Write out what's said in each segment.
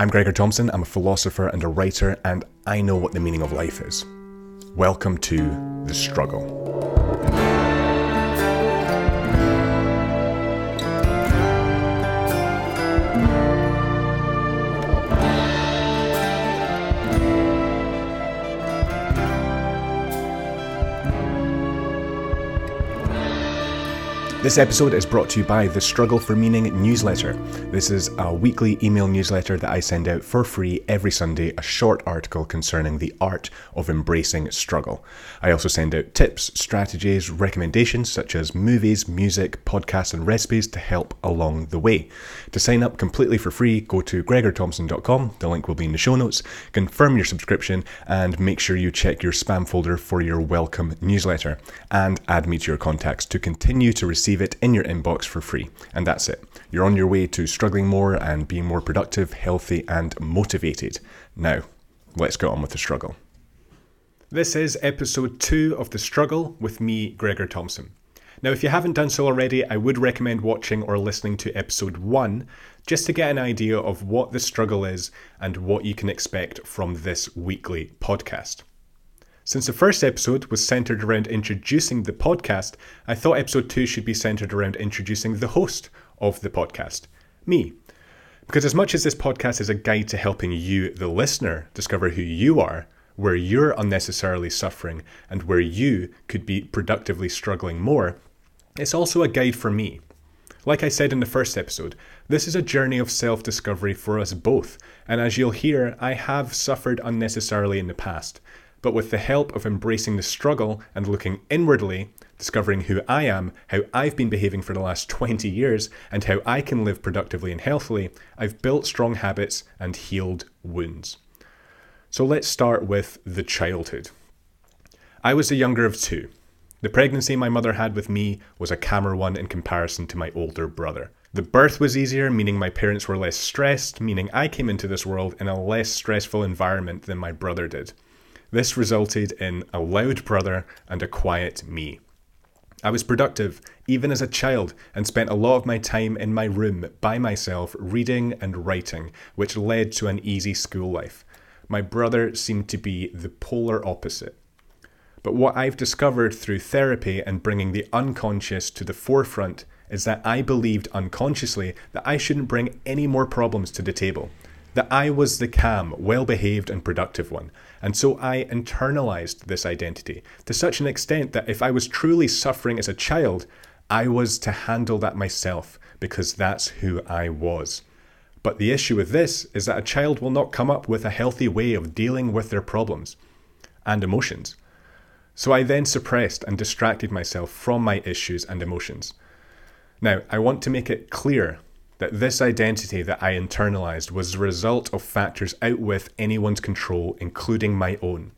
I'm Gregor Thomson, I'm a philosopher and a writer, and I know what the meaning of life is. Welcome to The Struggle. This episode is brought to you by the Struggle for Meaning newsletter. This is a weekly email newsletter that I send out for free every Sunday, a short article concerning the art of embracing struggle. I also send out tips, strategies, recommendations such as movies, music, podcasts, and recipes to help along the way. To sign up completely for free, go to gregorthomson.com. The link will be in the show notes. Confirm your subscription and make sure you check your spam folder for your welcome newsletter and add me to your contacts to continue to receive receive it in your inbox for free. And that's it. You're on your way to struggling more and being more productive, healthy, and motivated. Now, let's get on with the struggle. This is episode two of The Struggle with me, Gregor Thomson. Now, if you haven't done so already, I would recommend watching or listening to episode one just to get an idea of what the struggle is and what you can expect from this weekly podcast. Since the first episode was centered around introducing the podcast, I thought episode 2 should be centered around introducing the host of the podcast, me. Because as much as this podcast is a guide to helping you, the listener, discover who you are, where you're unnecessarily suffering, and where you could be productively struggling more, it's also a guide for me. Like I said in the first episode, this is a journey of self discovery for us both, and as you'll hear, I have suffered unnecessarily in the past but with the help of embracing the struggle and looking inwardly, discovering who I am, how I've been behaving for the last 20 years, and how I can live productively and healthily, I've built strong habits and healed wounds. So let's start with the childhood. I was the younger of two. The pregnancy my mother had with me was a calmer one in comparison to my older brother. The birth was easier, meaning my parents were less stressed, meaning I came into this world in a less stressful environment than my brother did. This resulted in a loud brother and a quiet me. I was productive, even as a child, and spent a lot of my time in my room by myself reading and writing, which led to an easy school life. My brother seemed to be the polar opposite. But what I've discovered through therapy and bringing the unconscious to the forefront is that I believed unconsciously that I shouldn't bring any more problems to the table that I was the calm, well behaved, and productive one. And so I internalized this identity to such an extent that if I was truly suffering as a child, I was to handle that myself because that's who I was. But the issue with this is that a child will not come up with a healthy way of dealing with their problems and emotions. So I then suppressed and distracted myself from my issues and emotions. Now, I want to make it clear that this identity that I internalized was the result of factors out with anyone's control, including my own.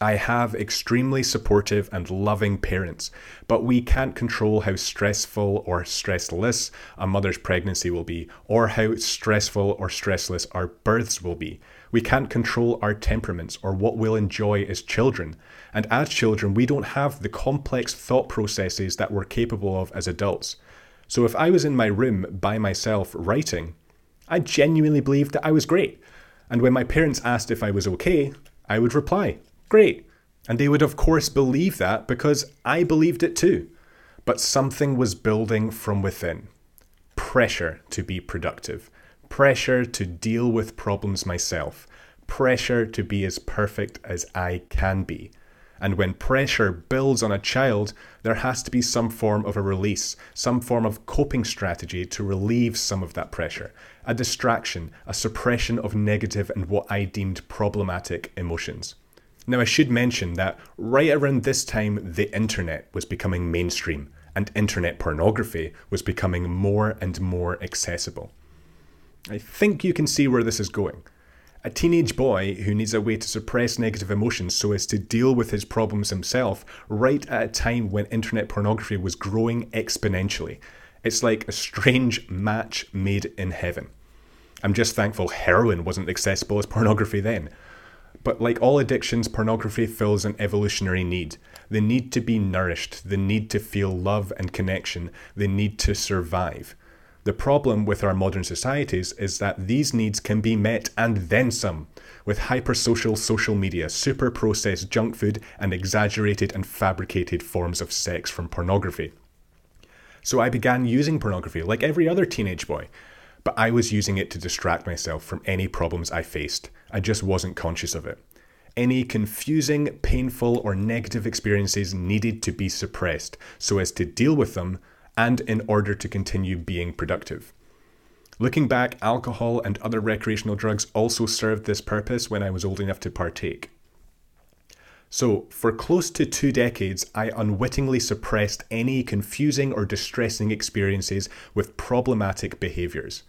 I have extremely supportive and loving parents, but we can't control how stressful or stressless a mother's pregnancy will be, or how stressful or stressless our births will be. We can't control our temperaments or what we'll enjoy as children. And as children, we don't have the complex thought processes that we're capable of as adults. So if I was in my room by myself writing, I genuinely believed that I was great. And when my parents asked if I was okay, I would reply, Great. And they would, of course, believe that because I believed it too. But something was building from within pressure to be productive, pressure to deal with problems myself, pressure to be as perfect as I can be. And when pressure builds on a child, there has to be some form of a release, some form of coping strategy to relieve some of that pressure. A distraction, a suppression of negative and what I deemed problematic emotions. Now, I should mention that right around this time, the internet was becoming mainstream and internet pornography was becoming more and more accessible. I think you can see where this is going. A teenage boy who needs a way to suppress negative emotions so as to deal with his problems himself, right at a time when internet pornography was growing exponentially. It's like a strange match made in heaven. I'm just thankful heroin wasn't accessible as pornography then. But like all addictions, pornography fills an evolutionary need the need to be nourished, the need to feel love and connection, the need to survive. The problem with our modern societies is that these needs can be met and then some with hypersocial social media, super processed junk food, and exaggerated and fabricated forms of sex from pornography. So I began using pornography like every other teenage boy, but I was using it to distract myself from any problems I faced. I just wasn't conscious of it. Any confusing, painful, or negative experiences needed to be suppressed so as to deal with them and in order to continue being productive. Looking back, alcohol and other recreational drugs also served this purpose when I was old enough to partake. So, for close to two decades, I unwittingly suppressed any confusing or distressing experiences with problematic behaviours.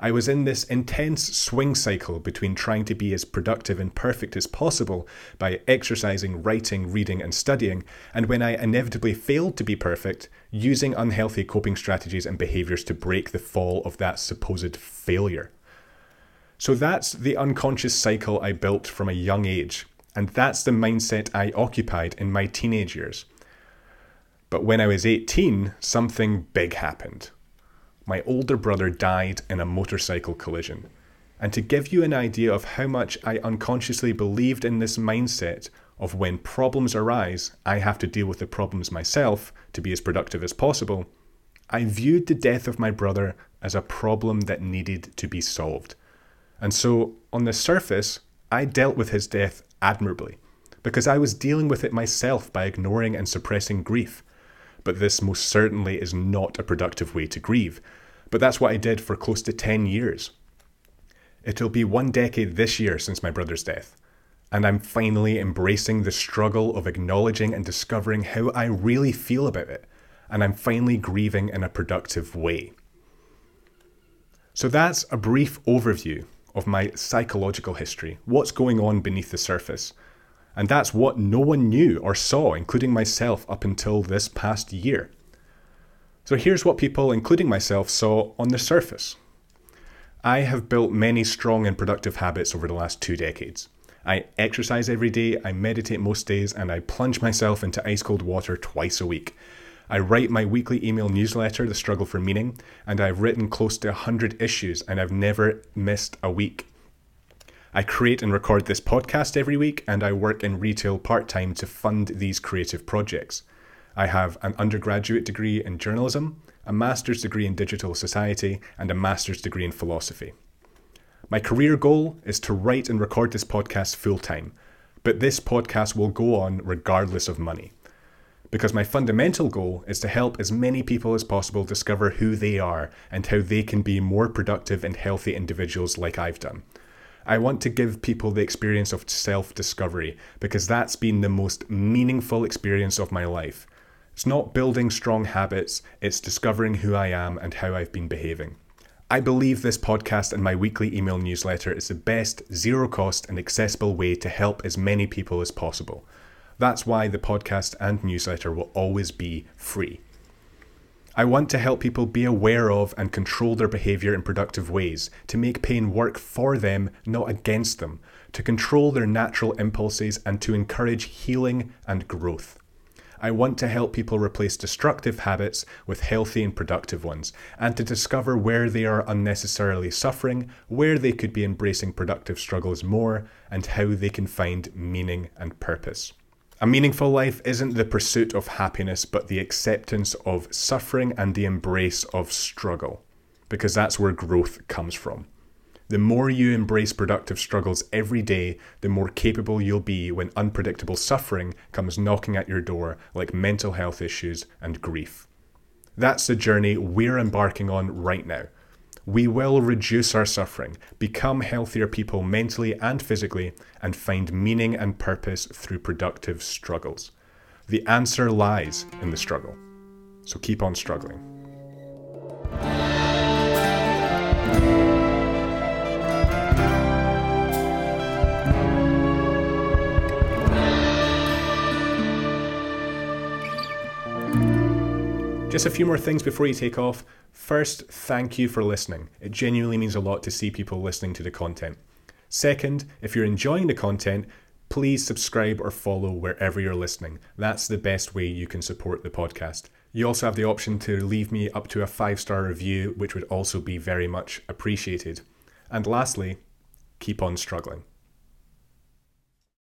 I was in this intense swing cycle between trying to be as productive and perfect as possible by exercising, writing, reading, and studying, and when I inevitably failed to be perfect, using unhealthy coping strategies and behaviours to break the fall of that supposed failure. So that's the unconscious cycle I built from a young age, and that's the mindset I occupied in my teenage years. But when I was 18, something big happened my older brother died in a motorcycle collision. And to give you an idea of how much I unconsciously believed in this mindset of when problems arise, I have to deal with the problems myself to be as productive as possible, I viewed the death of my brother as a problem that needed to be solved. And so, on the surface, I dealt with his death admirably, because I was dealing with it myself by ignoring and suppressing grief. But this most certainly is not a productive way to grieve, but that's what I did for close to 10 years. It'll be one decade this year since my brother's death, and I'm finally embracing the struggle of acknowledging and discovering how I really feel about it, and I'm finally grieving in a productive way. So that's a brief overview of my psychological history, what's going on beneath the surface. And that's what no one knew or saw, including myself, up until this past year. So here's what people, including myself, saw on the surface. I have built many strong and productive habits over the last two decades. I exercise every day, I meditate most days, and I plunge myself into ice cold water twice a week. I write my weekly email newsletter, The Struggle for Meaning, and I've written close to 100 issues, and I've never missed a week. I create and record this podcast every week, and I work in retail part time to fund these creative projects. I have an undergraduate degree in journalism, a master's degree in digital society, and a master's degree in philosophy. My career goal is to write and record this podcast full time, but this podcast will go on regardless of money. Because my fundamental goal is to help as many people as possible discover who they are and how they can be more productive and healthy individuals like I've done. I want to give people the experience of self discovery because that's been the most meaningful experience of my life. It's not building strong habits, it's discovering who I am and how I've been behaving. I believe this podcast and my weekly email newsletter is the best, zero cost, and accessible way to help as many people as possible. That's why the podcast and newsletter will always be free. I want to help people be aware of and control their behavior in productive ways, to make pain work for them, not against them, to control their natural impulses, and to encourage healing and growth. I want to help people replace destructive habits with healthy and productive ones, and to discover where they are unnecessarily suffering, where they could be embracing productive struggles more, and how they can find meaning and purpose. A meaningful life isn't the pursuit of happiness, but the acceptance of suffering and the embrace of struggle, because that's where growth comes from. The more you embrace productive struggles every day, the more capable you'll be when unpredictable suffering comes knocking at your door, like mental health issues and grief. That's the journey we're embarking on right now. We will reduce our suffering, become healthier people mentally and physically, and find meaning and purpose through productive struggles. The answer lies in the struggle. So keep on struggling. Just a few more things before you take off. First, thank you for listening. It genuinely means a lot to see people listening to the content. Second, if you're enjoying the content, please subscribe or follow wherever you're listening. That's the best way you can support the podcast. You also have the option to leave me up to a five star review, which would also be very much appreciated. And lastly, keep on struggling.